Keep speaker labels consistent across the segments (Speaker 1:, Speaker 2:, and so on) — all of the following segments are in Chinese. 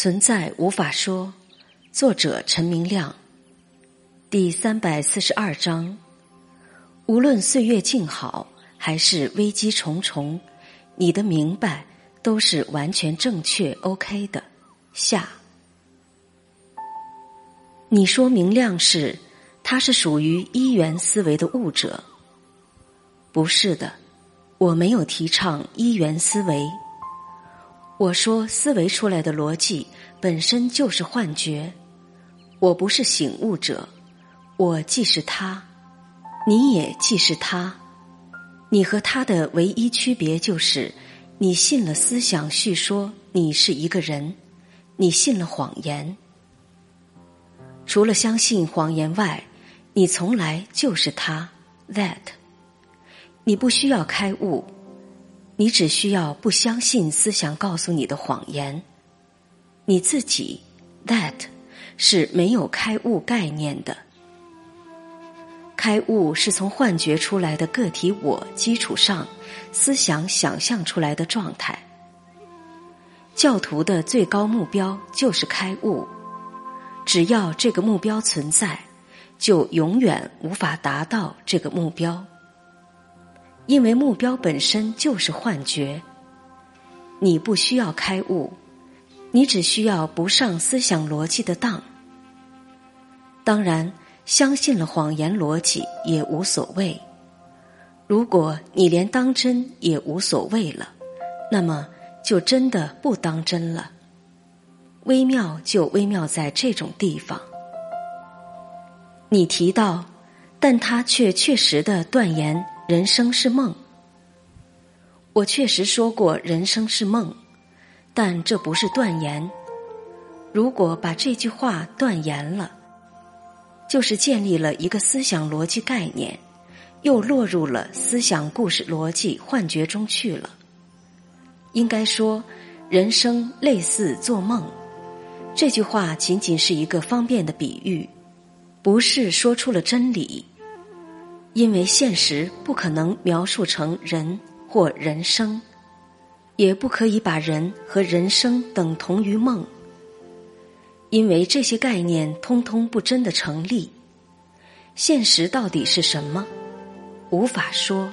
Speaker 1: 存在无法说，作者陈明亮。第三百四十二章，无论岁月静好还是危机重重，你的明白都是完全正确 OK 的。下，你说明亮是，他是属于一元思维的悟者，不是的，我没有提倡一元思维。我说，思维出来的逻辑本身就是幻觉。我不是醒悟者，我既是他，你也既是他。你和他的唯一区别就是，你信了思想叙说你是一个人，你信了谎言。除了相信谎言外，你从来就是他。That，你不需要开悟。你只需要不相信思想告诉你的谎言，你自己 that 是没有开悟概念的。开悟是从幻觉出来的个体我基础上，思想想象出来的状态。教徒的最高目标就是开悟，只要这个目标存在，就永远无法达到这个目标。因为目标本身就是幻觉，你不需要开悟，你只需要不上思想逻辑的当。当然，相信了谎言逻辑也无所谓。如果你连当真也无所谓了，那么就真的不当真了。微妙就微妙在这种地方。你提到，但他却确实的断言。人生是梦，我确实说过人生是梦，但这不是断言。如果把这句话断言了，就是建立了一个思想逻辑概念，又落入了思想故事逻辑幻觉中去了。应该说，人生类似做梦。这句话仅仅是一个方便的比喻，不是说出了真理。因为现实不可能描述成人或人生，也不可以把人和人生等同于梦。因为这些概念通通不真的成立。现实到底是什么？无法说。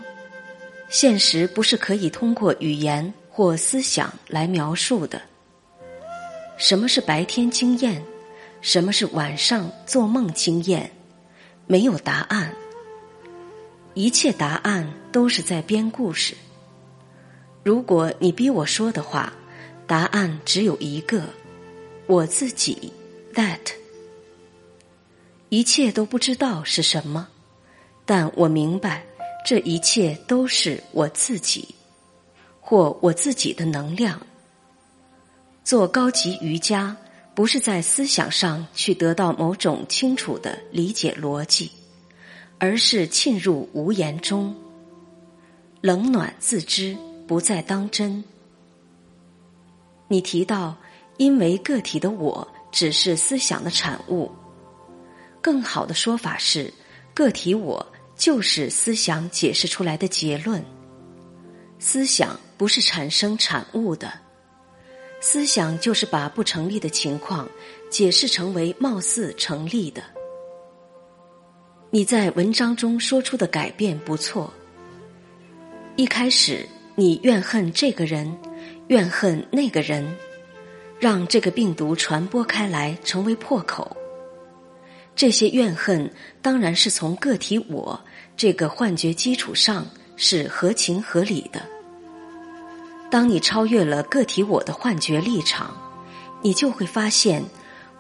Speaker 1: 现实不是可以通过语言或思想来描述的。什么是白天经验？什么是晚上做梦经验？没有答案。一切答案都是在编故事。如果你逼我说的话，答案只有一个：我自己。That 一切都不知道是什么，但我明白这一切都是我自己，或我自己的能量。做高级瑜伽，不是在思想上去得到某种清楚的理解逻辑。而是沁入无言中，冷暖自知，不再当真。你提到，因为个体的我只是思想的产物，更好的说法是，个体我就是思想解释出来的结论。思想不是产生产物的，思想就是把不成立的情况解释成为貌似成立的。你在文章中说出的改变不错。一开始你怨恨这个人，怨恨那个人，让这个病毒传播开来成为破口。这些怨恨当然是从个体我这个幻觉基础上是合情合理的。当你超越了个体我的幻觉立场，你就会发现，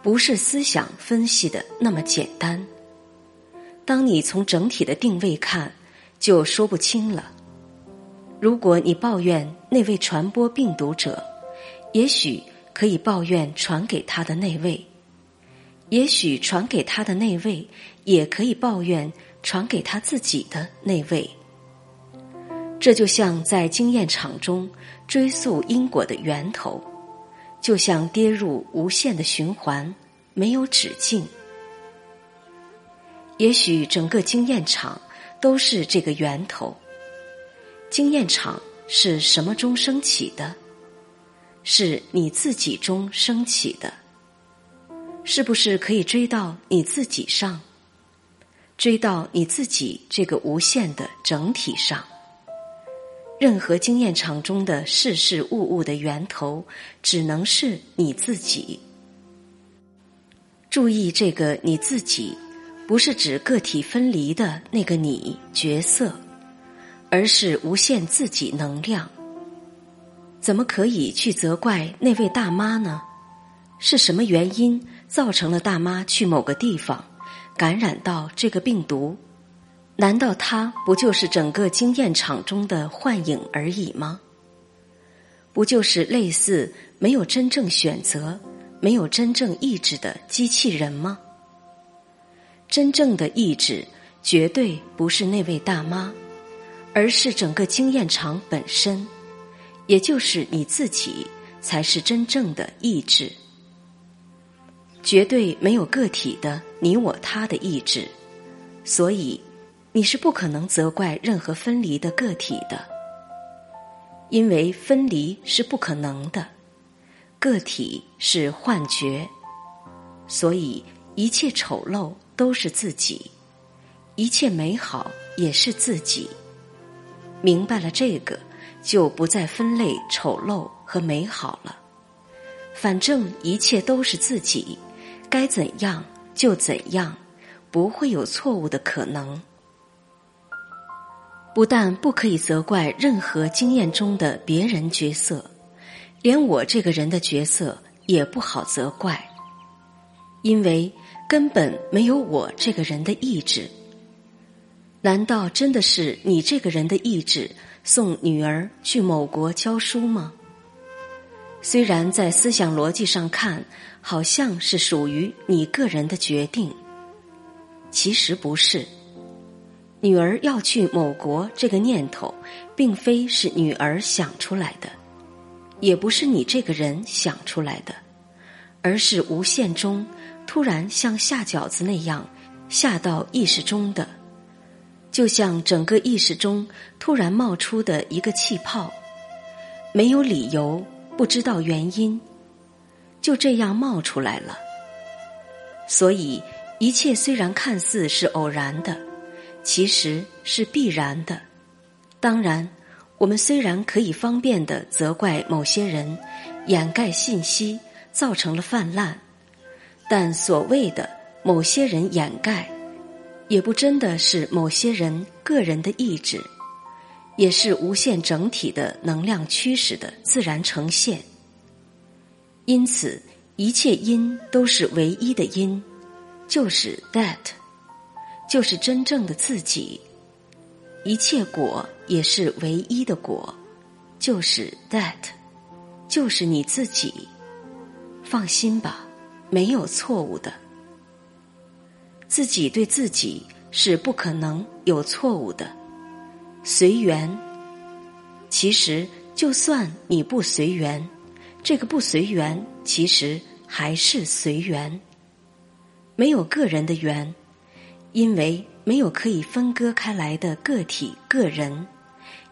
Speaker 1: 不是思想分析的那么简单。当你从整体的定位看，就说不清了。如果你抱怨那位传播病毒者，也许可以抱怨传给他的那位；也许传给他的那位也可以抱怨传给他自己的那位。这就像在经验场中追溯因果的源头，就像跌入无限的循环，没有止境。也许整个经验场都是这个源头。经验场是什么中升起的？是你自己中升起的，是不是可以追到你自己上，追到你自己这个无限的整体上？任何经验场中的事事物物的源头，只能是你自己。注意，这个你自己，不是指个体分离的那个你角色，而是无限自己能量。怎么可以去责怪那位大妈呢？是什么原因造成了大妈去某个地方感染到这个病毒？难道她不就是整个经验场中的幻影而已吗？不就是类似没有真正选择、没有真正意志的机器人吗？真正的意志绝对不是那位大妈，而是整个经验场本身，也就是你自己才是真正的意志。绝对没有个体的你我他的意志，所以。你是不可能责怪任何分离的个体的，因为分离是不可能的，个体是幻觉，所以一切丑陋都是自己，一切美好也是自己。明白了这个，就不再分类丑陋和美好了。反正一切都是自己，该怎样就怎样，不会有错误的可能。不但不可以责怪任何经验中的别人角色，连我这个人的角色也不好责怪，因为根本没有我这个人的意志。难道真的是你这个人的意志送女儿去某国教书吗？虽然在思想逻辑上看，好像是属于你个人的决定，其实不是。女儿要去某国这个念头，并非是女儿想出来的，也不是你这个人想出来的，而是无限中突然像下饺子那样下到意识中的，就像整个意识中突然冒出的一个气泡，没有理由，不知道原因，就这样冒出来了。所以一切虽然看似是偶然的。其实是必然的。当然，我们虽然可以方便的责怪某些人掩盖信息，造成了泛滥，但所谓的某些人掩盖，也不真的是某些人个人的意志，也是无限整体的能量驱使的自然呈现。因此，一切因都是唯一的因，就是 that。就是真正的自己，一切果也是唯一的果，就是 that，就是你自己。放心吧，没有错误的。自己对自己是不可能有错误的，随缘。其实，就算你不随缘，这个不随缘，其实还是随缘。没有个人的缘。因为没有可以分割开来的个体个人，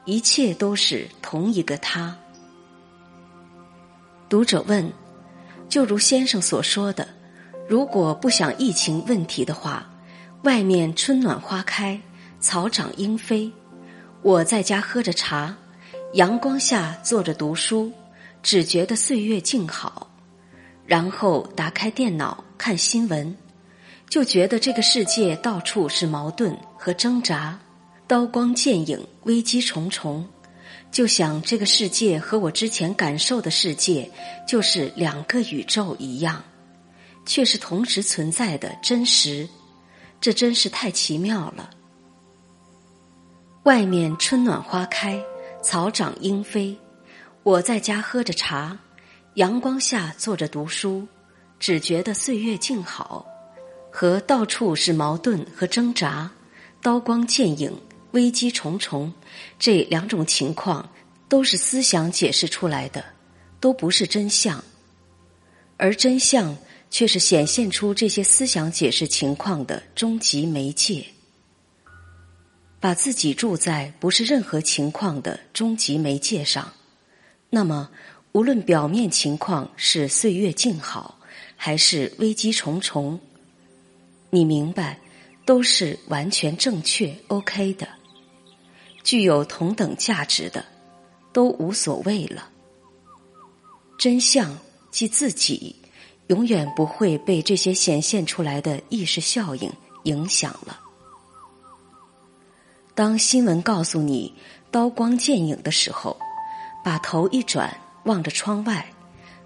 Speaker 1: 一切都是同一个他。读者问：就如先生所说的，如果不想疫情问题的话，外面春暖花开，草长莺飞，我在家喝着茶，阳光下坐着读书，只觉得岁月静好，然后打开电脑看新闻。就觉得这个世界到处是矛盾和挣扎，刀光剑影，危机重重。就想这个世界和我之前感受的世界就是两个宇宙一样，却是同时存在的真实。这真是太奇妙了。外面春暖花开，草长莺飞，我在家喝着茶，阳光下坐着读书，只觉得岁月静好。和到处是矛盾和挣扎，刀光剑影，危机重重，这两种情况都是思想解释出来的，都不是真相，而真相却是显现出这些思想解释情况的终极媒介。把自己住在不是任何情况的终极媒介上，那么无论表面情况是岁月静好，还是危机重重，你明白，都是完全正确、OK 的，具有同等价值的，都无所谓了。真相即自己，永远不会被这些显现出来的意识效应影响了。当新闻告诉你刀光剑影的时候，把头一转，望着窗外，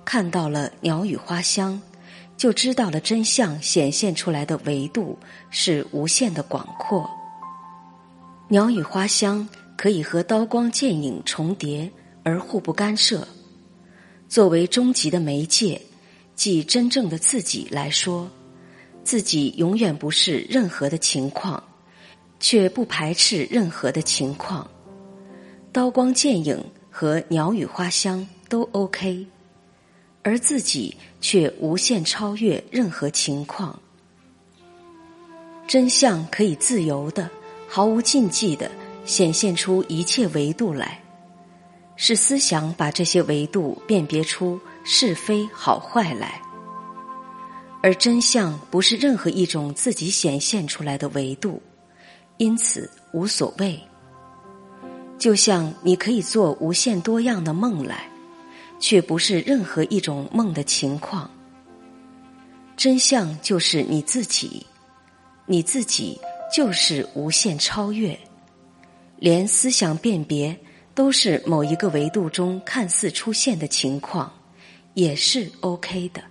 Speaker 1: 看到了鸟语花香，就知道了真相显现出来的维度是无限的广阔。鸟语花香可以和刀光剑影重叠而互不干涉。作为终极的媒介，即真正的自己来说，自己永远不是任何的情况。却不排斥任何的情况，刀光剑影和鸟语花香都 OK，而自己却无限超越任何情况。真相可以自由的、毫无禁忌的显现出一切维度来，是思想把这些维度辨别出是非好坏来，而真相不是任何一种自己显现出来的维度。因此无所谓，就像你可以做无限多样的梦来，却不是任何一种梦的情况。真相就是你自己，你自己就是无限超越，连思想辨别都是某一个维度中看似出现的情况，也是 OK 的。